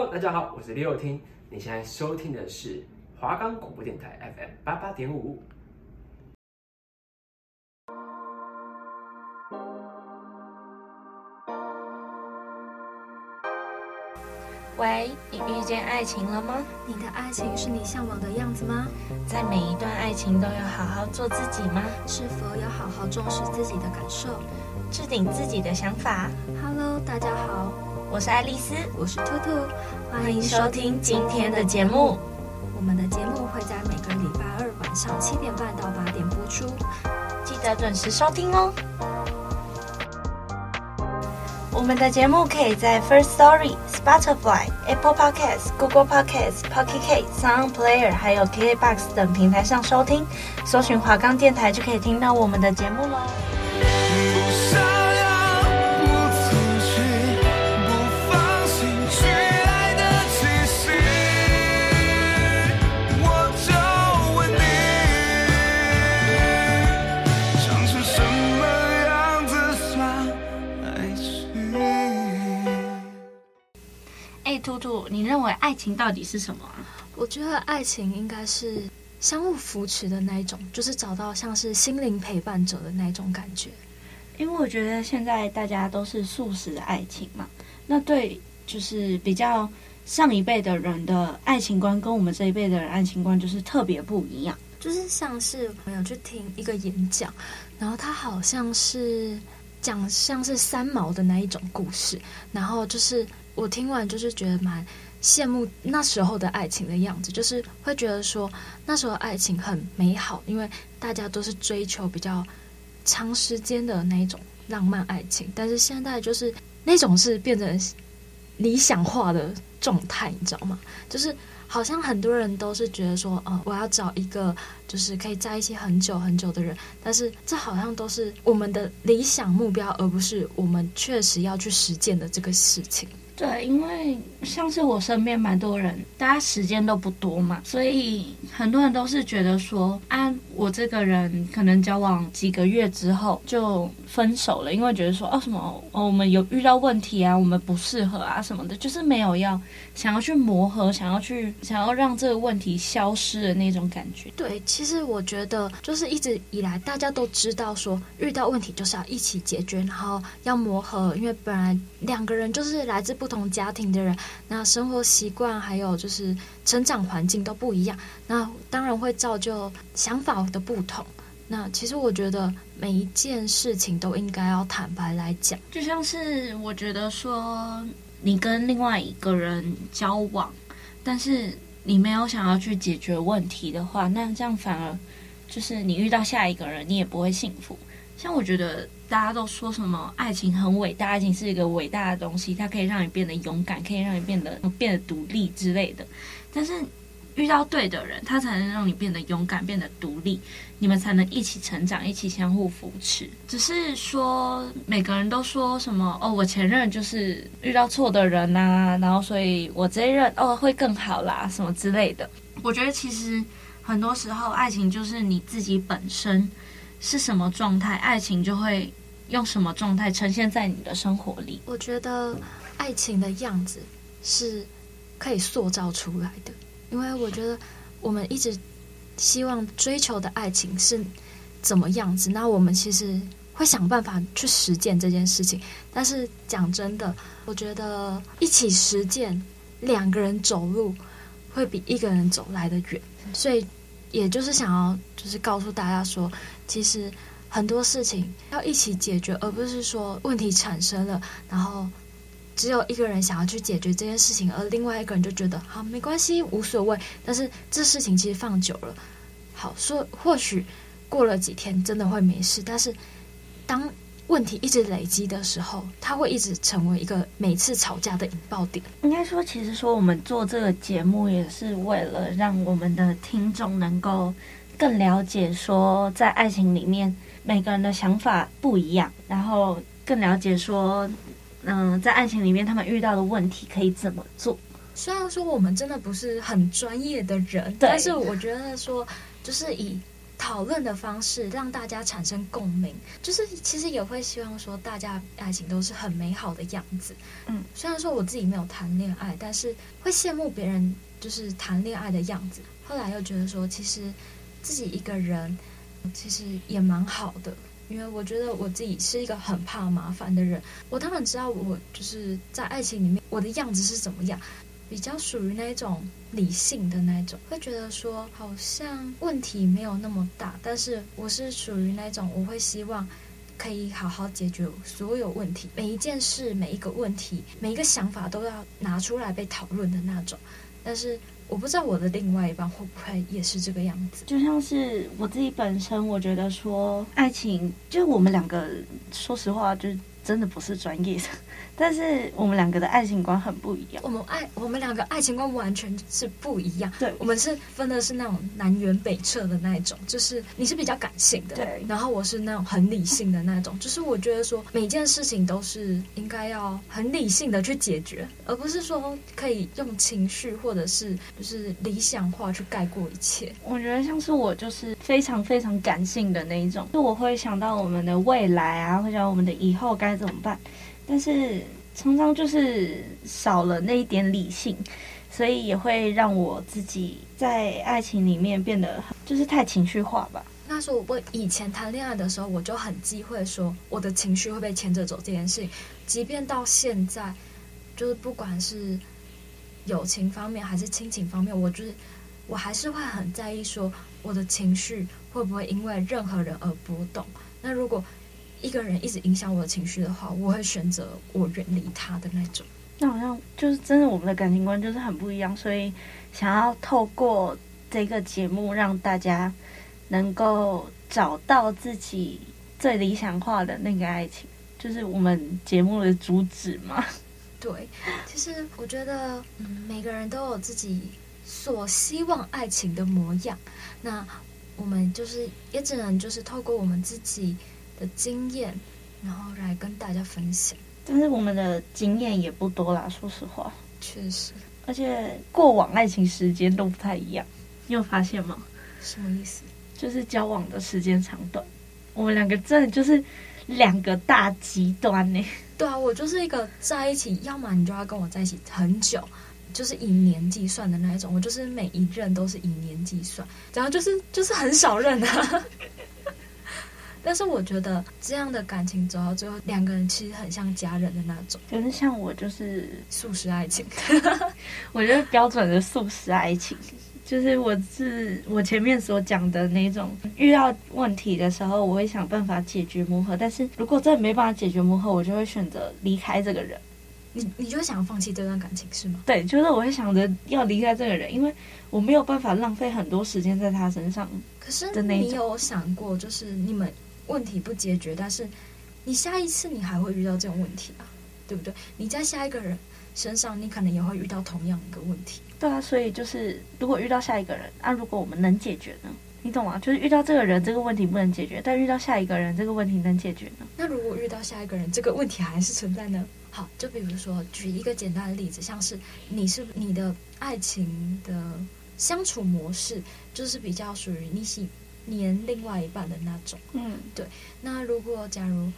Hello，大家好，我是李友听。你现在收听的是华冈广播电台 FM 八八点五。喂，你遇见爱情了吗？你的爱情是你向往的样子吗？在每一段爱情都要好好做自己吗？是否有好好重视自己的感受，置顶自己的想法？Hello，大家好，我是爱丽丝，我是兔兔，欢迎收听今天的节目。我们的节目会在每个礼拜二晚上七点半到八点播出，记得准时收听哦。我们的节目可以在 First Story、Spotify、Apple Podcasts、Google Podcasts、Pocket Casts、Sound Player，还有 KKBOX 等平台上收听，搜寻华冈电台就可以听到我们的节目喽。兔兔，你认为爱情到底是什么啊？我觉得爱情应该是相互扶持的那一种，就是找到像是心灵陪伴者的那一种感觉。因为我觉得现在大家都是素食的爱情嘛，那对，就是比较上一辈的人的爱情观跟我们这一辈的人爱情观就是特别不一样。就是像是我有去听一个演讲，然后他好像是讲像是三毛的那一种故事，然后就是。我听完就是觉得蛮羡慕那时候的爱情的样子，就是会觉得说那时候爱情很美好，因为大家都是追求比较长时间的那种浪漫爱情。但是现在就是那种是变成理想化的状态，你知道吗？就是好像很多人都是觉得说，哦，我要找一个就是可以在一起很久很久的人，但是这好像都是我们的理想目标，而不是我们确实要去实践的这个事情。对，因为像是我身边蛮多人，大家时间都不多嘛，所以很多人都是觉得说，啊，我这个人可能交往几个月之后就分手了，因为觉得说，哦，什么，哦，我们有遇到问题啊，我们不适合啊什么的，就是没有要想要去磨合，想要去想要让这个问题消失的那种感觉。对，其实我觉得就是一直以来大家都知道说，遇到问题就是要一起解决，然后要磨合，因为本来两个人就是来自不同家庭的人，那生活习惯还有就是成长环境都不一样，那当然会造就想法的不同。那其实我觉得每一件事情都应该要坦白来讲，就像是我觉得说你跟另外一个人交往，但是你没有想要去解决问题的话，那这样反而就是你遇到下一个人，你也不会幸福。像我觉得大家都说什么爱情很伟大，爱情是一个伟大的东西，它可以让你变得勇敢，可以让你变得变得独立之类的。但是遇到对的人，他才能让你变得勇敢，变得独立，你们才能一起成长，一起相互扶持。只是说每个人都说什么哦，我前任就是遇到错的人啊，然后所以我这一任哦会更好啦，什么之类的。我觉得其实很多时候爱情就是你自己本身。是什么状态，爱情就会用什么状态呈现在你的生活里。我觉得爱情的样子是可以塑造出来的，因为我觉得我们一直希望追求的爱情是怎么样子，那我们其实会想办法去实践这件事情。但是讲真的，我觉得一起实践，两个人走路会比一个人走来的远，所以。也就是想要，就是告诉大家说，其实很多事情要一起解决，而不是说问题产生了，然后只有一个人想要去解决这件事情，而另外一个人就觉得好没关系，无所谓。但是这事情其实放久了，好说，或许过了几天真的会没事，但是当。问题一直累积的时候，它会一直成为一个每次吵架的引爆点。应该说，其实说我们做这个节目也是为了让我们的听众能够更了解，说在爱情里面每个人的想法不一样，然后更了解说，嗯，在爱情里面他们遇到的问题可以怎么做。虽然说我们真的不是很专业的人，但是我觉得说，就是以。讨论的方式让大家产生共鸣，就是其实也会希望说大家爱情都是很美好的样子。嗯，虽然说我自己没有谈恋爱，但是会羡慕别人就是谈恋爱的样子。后来又觉得说，其实自己一个人其实也蛮好的，因为我觉得我自己是一个很怕麻烦的人。我当然知道我就是在爱情里面我的样子是怎么样。比较属于那种理性的那种，会觉得说好像问题没有那么大，但是我是属于那种我会希望可以好好解决所有问题，每一件事、每一个问题、每一个想法都要拿出来被讨论的那种。但是我不知道我的另外一半会不会也是这个样子。就像是我自己本身，我觉得说爱情，就是我们两个，说实话，就是真的不是专业的。但是我们两个的爱情观很不一样。我们爱我们两个爱情观完全是不一样。对，我们是分的是那种南辕北辙的那一种，就是你是比较感性的，对，然后我是那种很理性的那种。就是我觉得说每件事情都是应该要很理性的去解决，而不是说可以用情绪或者是就是理想化去盖过一切。我觉得像是我就是非常非常感性的那一种，就我会想到我们的未来啊，会想到我们的以后该怎么办。但是常常就是少了那一点理性，所以也会让我自己在爱情里面变得就是太情绪化吧。那时候我以前谈恋爱的时候，我就很忌讳说我的情绪会被牵着走这件事情。即便到现在，就是不管是友情方面还是亲情方面，我就是我还是会很在意说我的情绪会不会因为任何人而波动。那如果一个人一直影响我的情绪的话，我会选择我远离他的那种。那好像就是真的，我们的感情观就是很不一样，所以想要透过这个节目让大家能够找到自己最理想化的那个爱情，就是我们节目的主旨嘛。对，其实我觉得，嗯，每个人都有自己所希望爱情的模样。那我们就是也只能就是透过我们自己。的经验，然后来跟大家分享。但是我们的经验也不多啦，说实话。确实，而且过往爱情时间都不太一样，你有发现吗？什么意思？就是交往的时间长短，我们两个真的就是两个大极端呢。对啊，我就是一个在一起，要么你就要跟我在一起很久，就是以年计算的那一种。我就是每一任都是以年计算，然后就是就是很少任啊。但是我觉得这样的感情走到最后，两个人其实很像家人的那种。可是像我就是素食爱情，我觉得标准的素食爱情，就是我是我前面所讲的那种，遇到问题的时候，我会想办法解决磨合。但是如果真的没办法解决磨合，我就会选择离开这个人。你你就想放弃这段感情是吗？对，就是我会想着要离开这个人，因为我没有办法浪费很多时间在他身上。可是你有想过，就是你们。问题不解决，但是你下一次你还会遇到这种问题啊，对不对？你在下一个人身上，你可能也会遇到同样一个问题。对啊，所以就是如果遇到下一个人，啊，如果我们能解决呢？你懂吗？就是遇到这个人这个问题不能解决，但遇到下一个人这个问题能解决呢？那如果遇到下一个人这个问题还是存在呢？好，就比如说举一个简单的例子，像是你是你的爱情的相处模式，就是比较属于你喜。黏另外一半的那种，嗯，对。那如果假如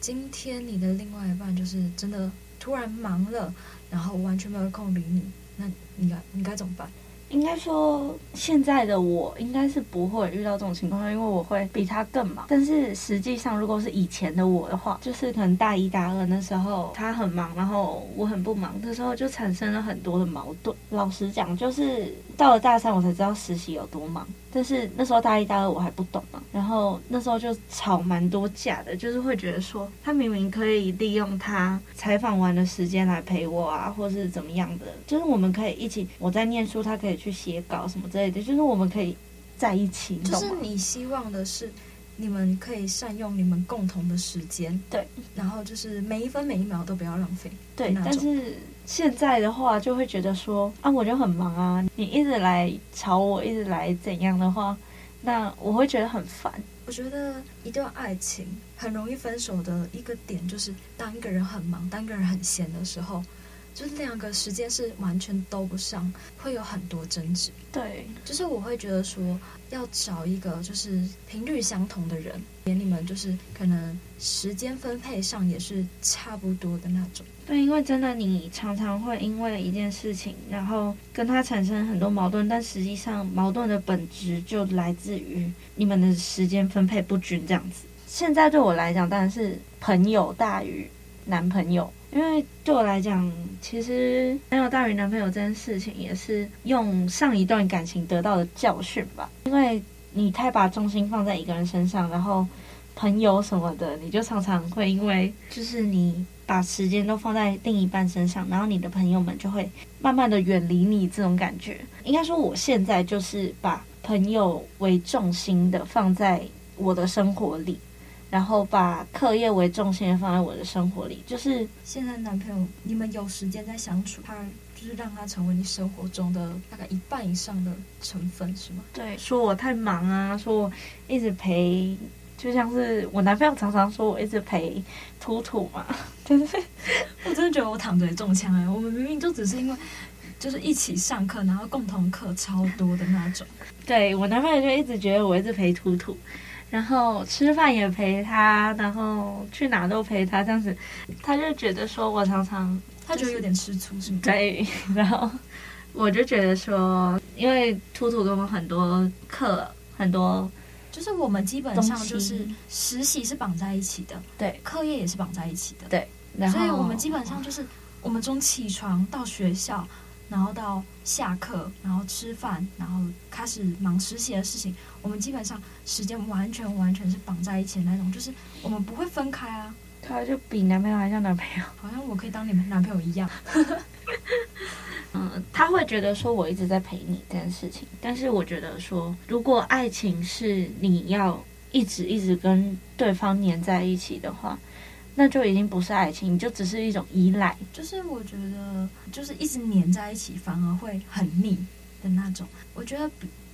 今天你的另外一半就是真的突然忙了，然后完全没有空理你，那你该你该怎么办？应该说，现在的我应该是不会遇到这种情况，因为我会比他更忙。但是实际上，如果是以前的我的话，就是可能大一、大二那时候他很忙，然后我很不忙的时候，就产生了很多的矛盾。老实讲，就是到了大三，我才知道实习有多忙。但是那时候大一、大二我还不懂嘛，然后那时候就吵蛮多架的，就是会觉得说他明明可以利用他采访完的时间来陪我啊，或是怎么样的，就是我们可以一起，我在念书，他可以去写稿什么之类的，就是我们可以在一起。就是你希望的是你们可以善用你们共同的时间，对，然后就是每一分每一秒都不要浪费，对，但是。现在的话，就会觉得说啊，我就很忙啊，你一直来吵我，一直来怎样的话，那我会觉得很烦。我觉得一段爱情很容易分手的一个点，就是当一个人很忙，当一个人很闲的时候，就是两个时间是完全都不上，会有很多争执。对，就是我会觉得说，要找一个就是频率相同的人，连你们就是可能时间分配上也是差不多的那种。对，因为真的你常常会因为一件事情，然后跟他产生很多矛盾，但实际上矛盾的本质就来自于你们的时间分配不均这样子。现在对我来讲，当然是朋友大于男朋友。因为对我来讲，其实没有大于男朋友这件事情，也是用上一段感情得到的教训吧。因为你太把重心放在一个人身上，然后朋友什么的，你就常常会因为就是你把时间都放在另一半身上，然后你的朋友们就会慢慢的远离你。这种感觉，应该说我现在就是把朋友为重心的放在我的生活里。然后把课业为重心放在我的生活里，就是现在男朋友，你们有时间在相处，他就是让他成为你生活中的大概一半以上的成分，是吗？对，说我太忙啊，说我一直陪，就像是我男朋友常常说我一直陪图图嘛，对不对？我真的觉得我躺着也中枪哎，我们明明就只是因为就是一起上课，然后共同课超多的那种。对，我男朋友就一直觉得我一直陪图图。然后吃饭也陪他，然后去哪都陪他，这样子，他就觉得说我常常，他觉得有点吃醋，是吗？对，然后我就觉得说，因为图图跟我们很多课，很多，就是我们基本上就是实习是绑在一起的，对，课业也是绑在一起的，对，所以我们基本上就是我们从起床到学校。然后到下课，然后吃饭，然后开始忙实习的事情。我们基本上时间完全完全是绑在一起的那种，就是我们不会分开啊。他就比男朋友还像男朋友，好像我可以当你们男朋友一样。嗯，他会觉得说我一直在陪你这件事情，但是我觉得说，如果爱情是你要一直一直跟对方黏在一起的话。那就已经不是爱情，就只是一种依赖。就是我觉得，就是一直黏在一起，反而会很腻的那种。我觉得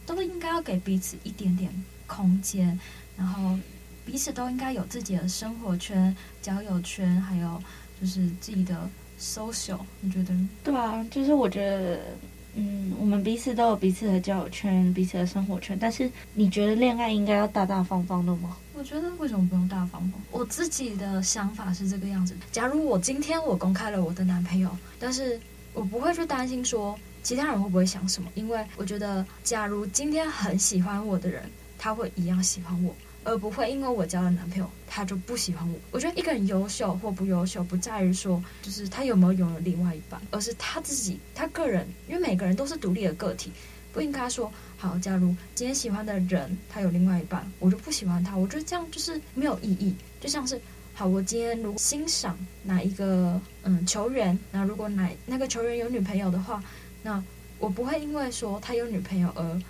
都应该要给彼此一点点空间，然后彼此都应该有自己的生活圈、交友圈，还有就是自己的 social。你觉得？对啊，就是我觉得。嗯，我们彼此都有彼此的交友圈，彼此的生活圈。但是你觉得恋爱应该要大大方方的吗？我觉得为什么不用大方方？我自己的想法是这个样子。假如我今天我公开了我的男朋友，但是我不会去担心说其他人会不会想什么，因为我觉得，假如今天很喜欢我的人，他会一样喜欢我。而不会因为我交了男朋友，他就不喜欢我。我觉得一个人优秀或不优秀，不在于说就是他有没有拥有另外一半，而是他自己他个人。因为每个人都是独立的个体，不应该说好。假如今天喜欢的人他有另外一半，我就不喜欢他。我觉得这样就是没有意义。就像是好，我今天如果欣赏哪一个嗯球员，那如果哪那个球员有女朋友的话，那我不会因为说他有女朋友而。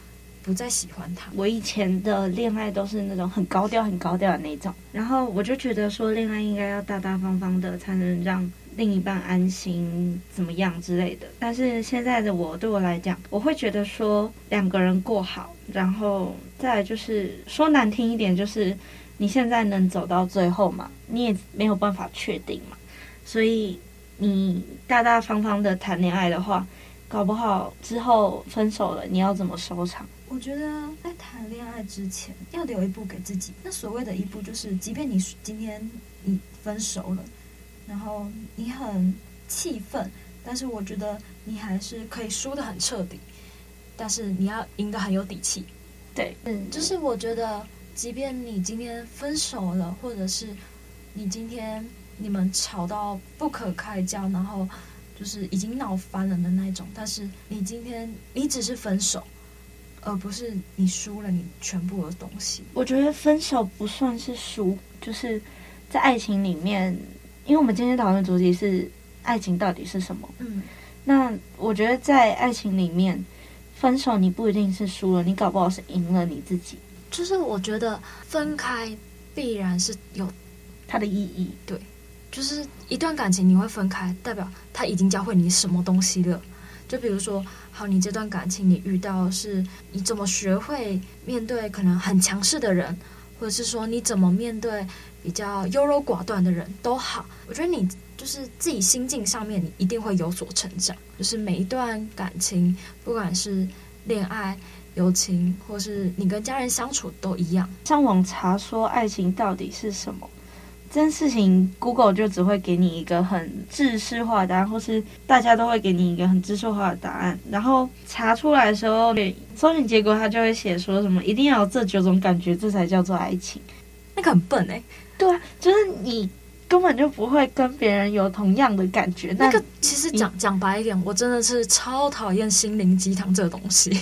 不再喜欢他。我以前的恋爱都是那种很高调、很高调的那种，然后我就觉得说，恋爱应该要大大方方的，才能让另一半安心，怎么样之类的。但是现在的我，对我来讲，我会觉得说，两个人过好，然后再就是说难听一点，就是你现在能走到最后嘛，你也没有办法确定嘛，所以你大大方方的谈恋爱的话，搞不好之后分手了，你要怎么收场？我觉得在谈恋爱之前要留一步给自己。那所谓的一步，就是即便你今天你分手了，然后你很气愤，但是我觉得你还是可以输得很彻底。但是你要赢得很有底气。对，嗯，就是我觉得，即便你今天分手了，或者是你今天你们吵到不可开交，然后就是已经闹翻了的那种，但是你今天你只是分手。而不是你输了你全部的东西。我觉得分手不算是输，就是在爱情里面，因为我们今天讨论的主题是爱情到底是什么。嗯，那我觉得在爱情里面，分手你不一定是输了，你搞不好是赢了你自己。就是我觉得分开必然是有它的意义。对，就是一段感情你会分开，代表他已经教会你什么东西了。就比如说，好，你这段感情你遇到是，你怎么学会面对可能很强势的人，或者是说你怎么面对比较优柔寡断的人都好。我觉得你就是自己心境上面，你一定会有所成长。就是每一段感情，不管是恋爱、友情，或是你跟家人相处，都一样。上网查说爱情到底是什么？这件事情，Google 就只会给你一个很制式化的答案，或是大家都会给你一个很制式化的答案。然后查出来的时候，搜寻结果它就会写说什么一定要有这九种感觉，这才叫做爱情。那个很笨哎、欸。对啊，就是你。根本就不会跟别人有同样的感觉。那个其实讲讲白一点，我真的是超讨厌心灵鸡汤这个东西。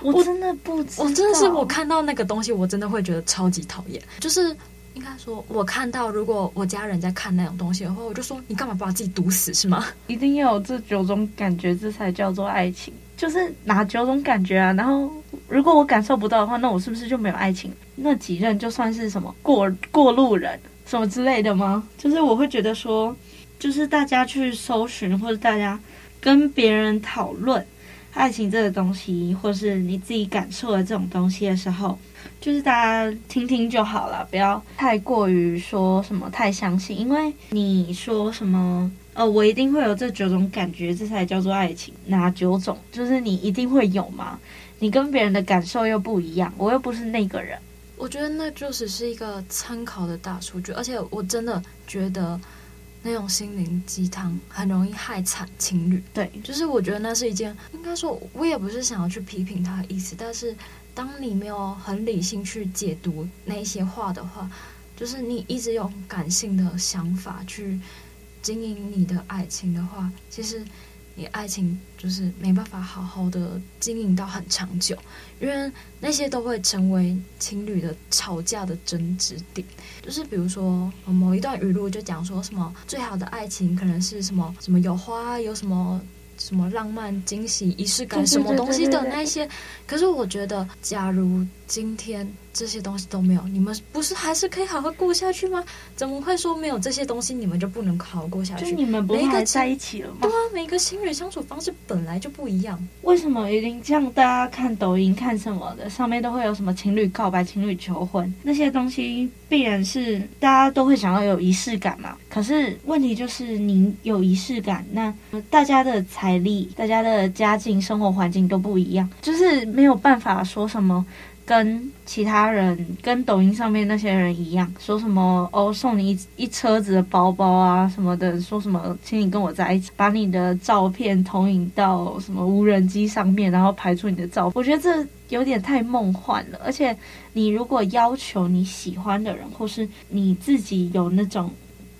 我真的不，我真的是我看到那个东西，我真的会觉得超级讨厌。就是应该说，我看到如果我家人在看那种东西的话，我就说：你干嘛把自己毒死是吗？一定要有这九种感觉，这才叫做爱情。就是哪九种感觉啊？然后如果我感受不到的话，那我是不是就没有爱情？那几任就算是什么过过路人？什么之类的吗？就是我会觉得说，就是大家去搜寻或者大家跟别人讨论爱情这个东西，或是你自己感受的这种东西的时候，就是大家听听就好了，不要太过于说什么太相信，因为你说什么呃，我一定会有这九种感觉，这才叫做爱情。哪九种？就是你一定会有吗？你跟别人的感受又不一样，我又不是那个人。我觉得那就只是一个参考的大数据，而且我真的觉得那种心灵鸡汤很容易害惨情侣。对，就是我觉得那是一件，应该说，我也不是想要去批评他的意思，但是当你没有很理性去解读那些话的话，就是你一直用感性的想法去经营你的爱情的话，其实。你爱情就是没办法好好的经营到很长久，因为那些都会成为情侣的吵架的争执点。就是比如说某一段语录就讲说什么最好的爱情可能是什么什么有花有什么。什么浪漫惊喜仪式感什么东西的那些，可是我觉得，假如今天这些东西都没有，你们不是还是可以好好过下去吗？怎么会说没有这些东西，你们就不能好好过下去？就你们不是还在一起了吗？对啊，每一个情侣相处方式本来就不一样。为什么一定像大家看抖音看什么的，上面都会有什么情侣告白、情侣求婚那些东西？必然是大家都会想要有仪式感嘛，可是问题就是你有仪式感，那大家的财力、大家的家境、生活环境都不一样，就是没有办法说什么。跟其他人，跟抖音上面那些人一样，说什么哦，送你一一车子的包包啊什么的，说什么请你跟我在一起，把你的照片投影到什么无人机上面，然后拍出你的照片。我觉得这有点太梦幻了。而且，你如果要求你喜欢的人，或是你自己有那种。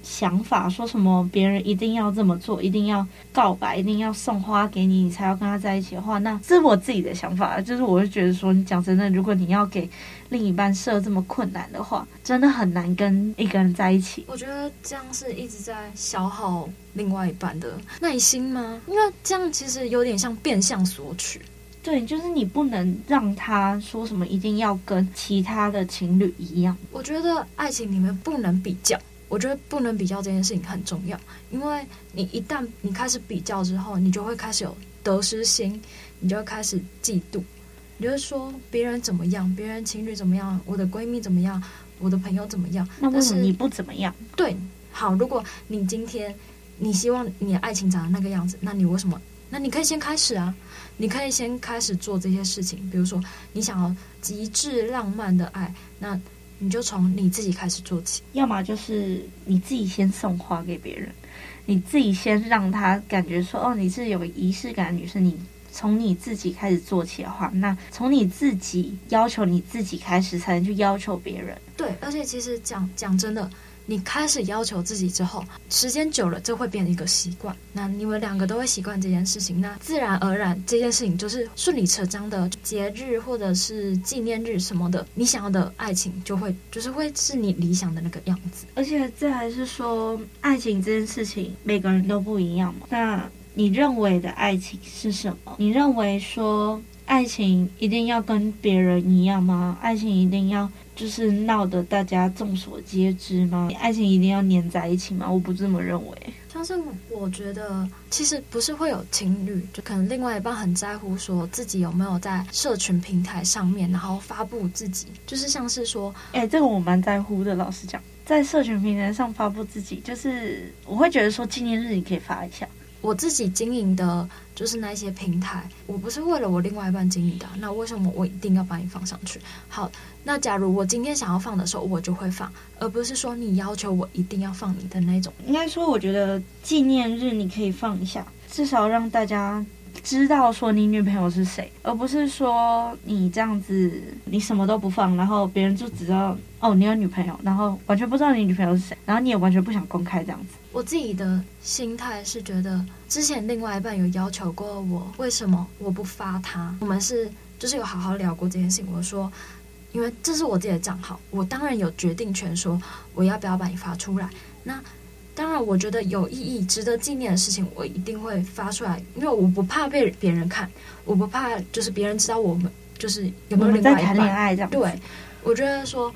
想法说什么？别人一定要这么做，一定要告白，一定要送花给你，你才要跟他在一起的话，那这是我自己的想法。就是我会觉得说，你讲真的，如果你要给另一半设这么困难的话，真的很难跟一个人在一起。我觉得这样是一直在消耗另外一半的耐心吗？因为这样其实有点像变相索取。对，就是你不能让他说什么一定要跟其他的情侣一样。我觉得爱情里面不能比较。我觉得不能比较这件事情很重要，因为你一旦你开始比较之后，你就会开始有得失心，你就会开始嫉妒，你就会说别人怎么样，别人情侣怎么样，我的闺蜜怎么样，我的朋友怎么样，那为什么你不怎么样？对，好，如果你今天你希望你的爱情长得那个样子，那你为什么？那你可以先开始啊，你可以先开始做这些事情，比如说你想要极致浪漫的爱，那。你就从你自己开始做起，要么就是你自己先送花给别人，你自己先让他感觉说，哦，你是有仪式感的女生，你从你自己开始做起的话，那从你自己要求你自己开始，才能去要求别人。对，而且其实讲讲真的。你开始要求自己之后，时间久了，就会变成一个习惯。那你们两个都会习惯这件事情，那自然而然这件事情就是顺理成章的节日或者是纪念日什么的，你想要的爱情就会就是会是你理想的那个样子。而且这还是说，爱情这件事情每个人都不一样嘛。那你认为的爱情是什么？你认为说爱情一定要跟别人一样吗？爱情一定要？就是闹得大家众所皆知吗？爱情一定要黏在一起吗？我不这么认为。像是我觉得，其实不是会有情侣，就可能另外一半很在乎说自己有没有在社群平台上面，然后发布自己，就是像是说，哎、欸，这个我蛮在乎的，老实讲。在社群平台上发布自己，就是我会觉得说纪念日你可以发一下。我自己经营的就是那些平台，我不是为了我另外一半经营的，那为什么我一定要把你放上去？好，那假如我今天想要放的时候，我就会放，而不是说你要求我一定要放你的那种。应该说，我觉得纪念日你可以放一下，至少让大家。知道说你女朋友是谁，而不是说你这样子你什么都不放，然后别人就知道哦你有女朋友，然后完全不知道你女朋友是谁，然后你也完全不想公开这样子。我自己的心态是觉得，之前另外一半有要求过我，为什么我不发他？我们是就是有好好聊过这件事情。我说，因为这是我自己的账号，我当然有决定权，说我要不要把你发出来。那。当然，我觉得有意义、值得纪念的事情，我一定会发出来，因为我不怕被别人看，我不怕就是别人知道我们就是有没有在谈恋爱这样。对，我觉得说，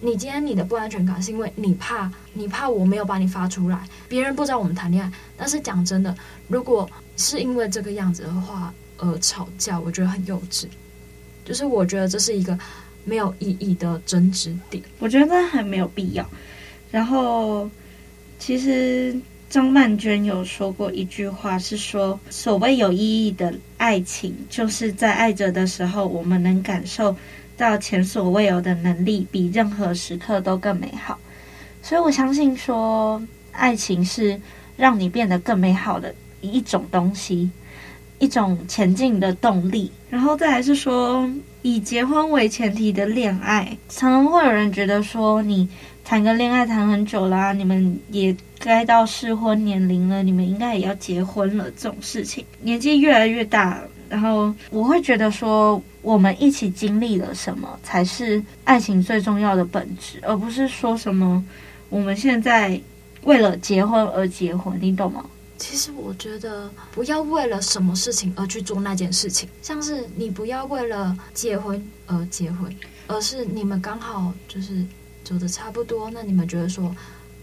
你今天你的不安全感是因为你怕，你怕我没有把你发出来，别人不知道我们谈恋爱。但是讲真的，如果是因为这个样子的话而吵架，我觉得很幼稚。就是我觉得这是一个没有意义的争执点，我觉得很没有必要。然后。其实张曼娟有说过一句话，是说所谓有意义的爱情，就是在爱着的时候，我们能感受到前所未有的能力，比任何时刻都更美好。所以我相信说，爱情是让你变得更美好的一种东西，一种前进的动力。然后再来是说，以结婚为前提的恋爱，常常会有人觉得说你。谈个恋爱谈很久啦，你们也该到适婚年龄了，你们应该也要结婚了。这种事情年纪越来越大，然后我会觉得说，我们一起经历了什么才是爱情最重要的本质，而不是说什么我们现在为了结婚而结婚，你懂吗？其实我觉得不要为了什么事情而去做那件事情，像是你不要为了结婚而结婚，而是你们刚好就是。走的差不多，那你们觉得说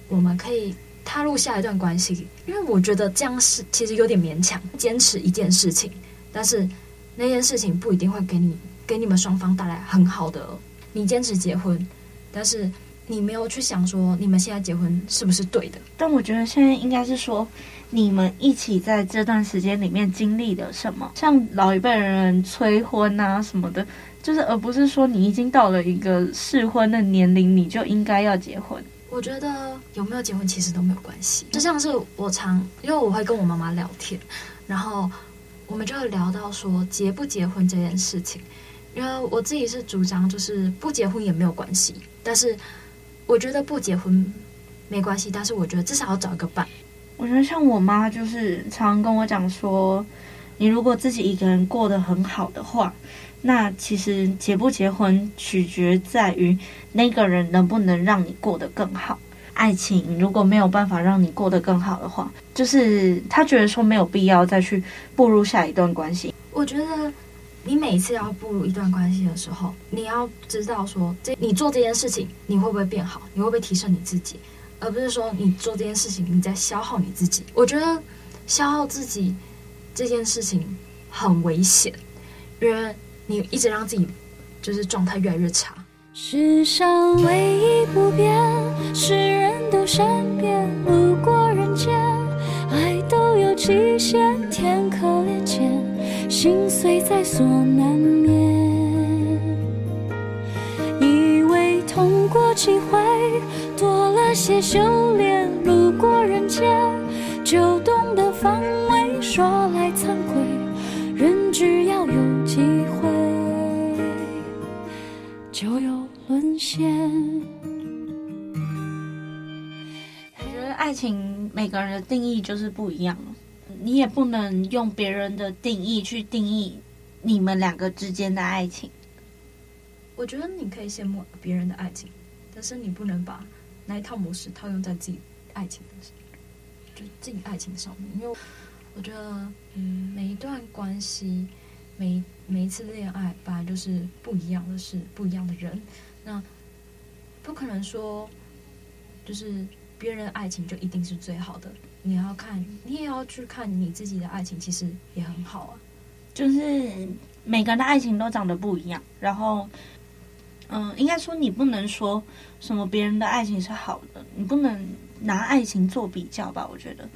我们可以踏入下一段关系？因为我觉得这样是其实有点勉强，坚持一件事情，但是那件事情不一定会给你给你们双方带来很好的。你坚持结婚，但是你没有去想说你们现在结婚是不是对的？但我觉得现在应该是说你们一起在这段时间里面经历了什么，像老一辈人催婚啊什么的。就是，而不是说你已经到了一个适婚的年龄，你就应该要结婚。我觉得有没有结婚其实都没有关系。就像是我常，因为我会跟我妈妈聊天，然后我们就会聊到说结不结婚这件事情。因为我自己是主张，就是不结婚也没有关系。但是我觉得不结婚没关系，但是我觉得至少要找一个伴。我觉得像我妈就是常常跟我讲说，你如果自己一个人过得很好的话。那其实结不结婚取决在于那个人能不能让你过得更好。爱情如果没有办法让你过得更好的话，就是他觉得说没有必要再去步入下一段关系。我觉得你每次要步入一段关系的时候，你要知道说，这你做这件事情你会不会变好，你会不会提升你自己，而不是说你做这件事情你在消耗你自己。我觉得消耗自己这件事情很危险，因为。你一直让自己就是状态越来越差。世上唯一不变，是人都善变。路过人间，爱都有极限，天可怜见，心碎在所难免。以为痛过几回，多了些修炼。路过人间，就懂得防卫。说来惭愧，人只要有机会。就有沦陷。爱情每个人的定义就是不一样，你也不能用别人的定义去定义你们两个之间的爱情。我觉得你可以羡慕别人的爱情，但是你不能把那一套模式套用在自己爱情的，就自己爱情上面。因为我觉得，嗯，每一段关系。每每一次恋爱本来就是不一样的事，不一样的人，那不可能说就是别人爱情就一定是最好的。你要看，你也要去看你自己的爱情，其实也很好啊。就是每个人的爱情都长得不一样，然后嗯、应该说你不能说什么别人的爱情是好的，你不能拿爱情做比较吧？我觉得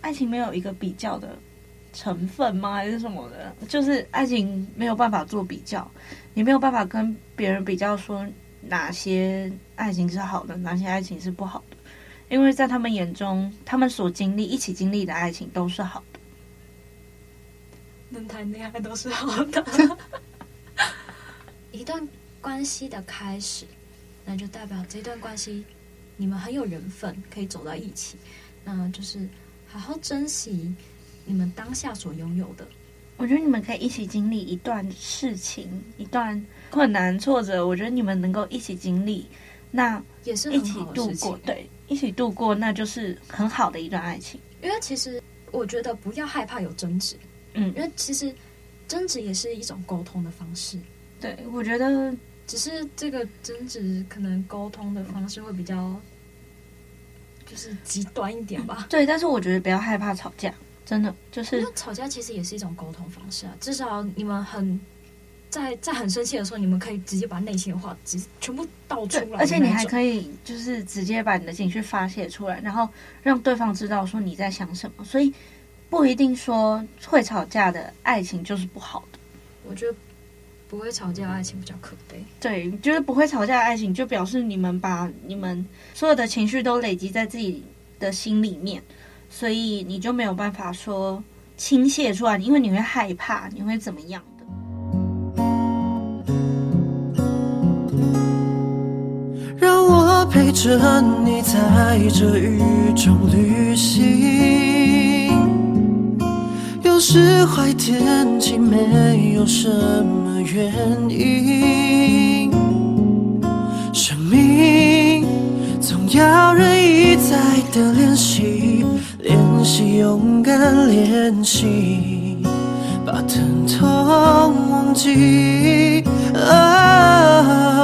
爱情没有一个比较的成分吗？还是什么的？就是爱情没有办法做比较，你没有办法跟别人比较说哪些爱情是好的，哪些爱情是不好的，因为在他们眼中，他们所经历、一起经历的爱情都是好的。能谈恋爱都是好的。一段关系的开始，那就代表这段关系你们很有缘分，可以走到一起。那就是好好珍惜你们当下所拥有的。我觉得你们可以一起经历一段事情，一段困难挫折。我觉得你们能够一起经历，那也是一起度过。对，一起度过，那就是很好的一段爱情。因为其实我觉得不要害怕有争执。嗯，因为其实争执也是一种沟通的方式。对，我觉得只是这个争执可能沟通的方式会比较就是极端一点吧。对，但是我觉得不要害怕吵架，真的就是吵架其实也是一种沟通方式啊。至少你们很在在很生气的时候，你们可以直接把内心的话直全部倒出来，而且你还可以就是直接把你的情绪发泄出来，然后让对方知道说你在想什么。所以。不一定说会吵架的爱情就是不好的，我觉得不会吵架的爱情比较可悲。对，就是不会吵架的爱情，就表示你们把你们所有的情绪都累积在自己的心里面，所以你就没有办法说倾泻出来，因为你会害怕，你会怎么样陪着你在这雨中旅行。有时坏天气没有什么原因，生命总要人一再的练习，练习勇敢，练习把疼痛忘记。哦，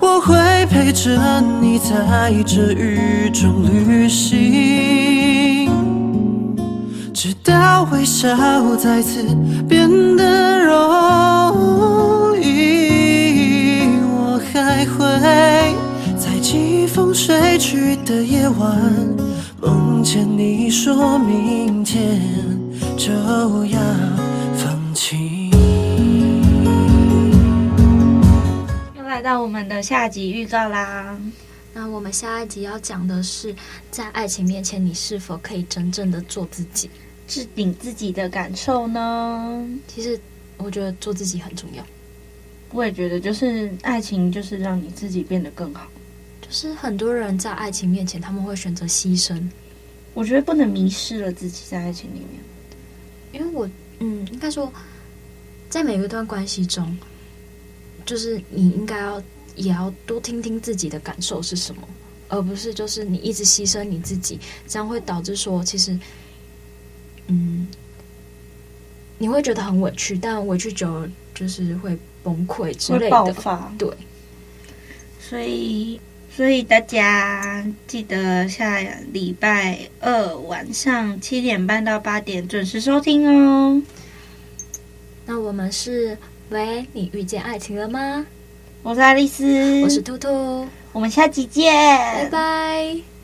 我会陪着你在这雨中旅行。直到微笑再次变得容易，我还会在季风吹去的夜晚，梦见你说明天就要来到我们的下集预告啦！那我们下一集要讲的是，在爱情面前，你是否可以真正的做自己？置顶自己的感受呢？其实我觉得做自己很重要。我也觉得，就是爱情就是让你自己变得更好。就是很多人在爱情面前，他们会选择牺牲。我觉得不能迷失了自己在爱情里面。因为我，嗯，应该说，在每一段关系中，就是你应该要也要多听听自己的感受是什么，而不是就是你一直牺牲你自己，这样会导致说其实。嗯，你会觉得很委屈，但委屈久了就是会崩溃之类的，会爆发。对，所以所以大家记得下礼拜二晚上七点半到八点准时收听哦。那我们是喂，你遇见爱情了吗？我是爱丽丝，我是兔兔，我们下集见，拜拜。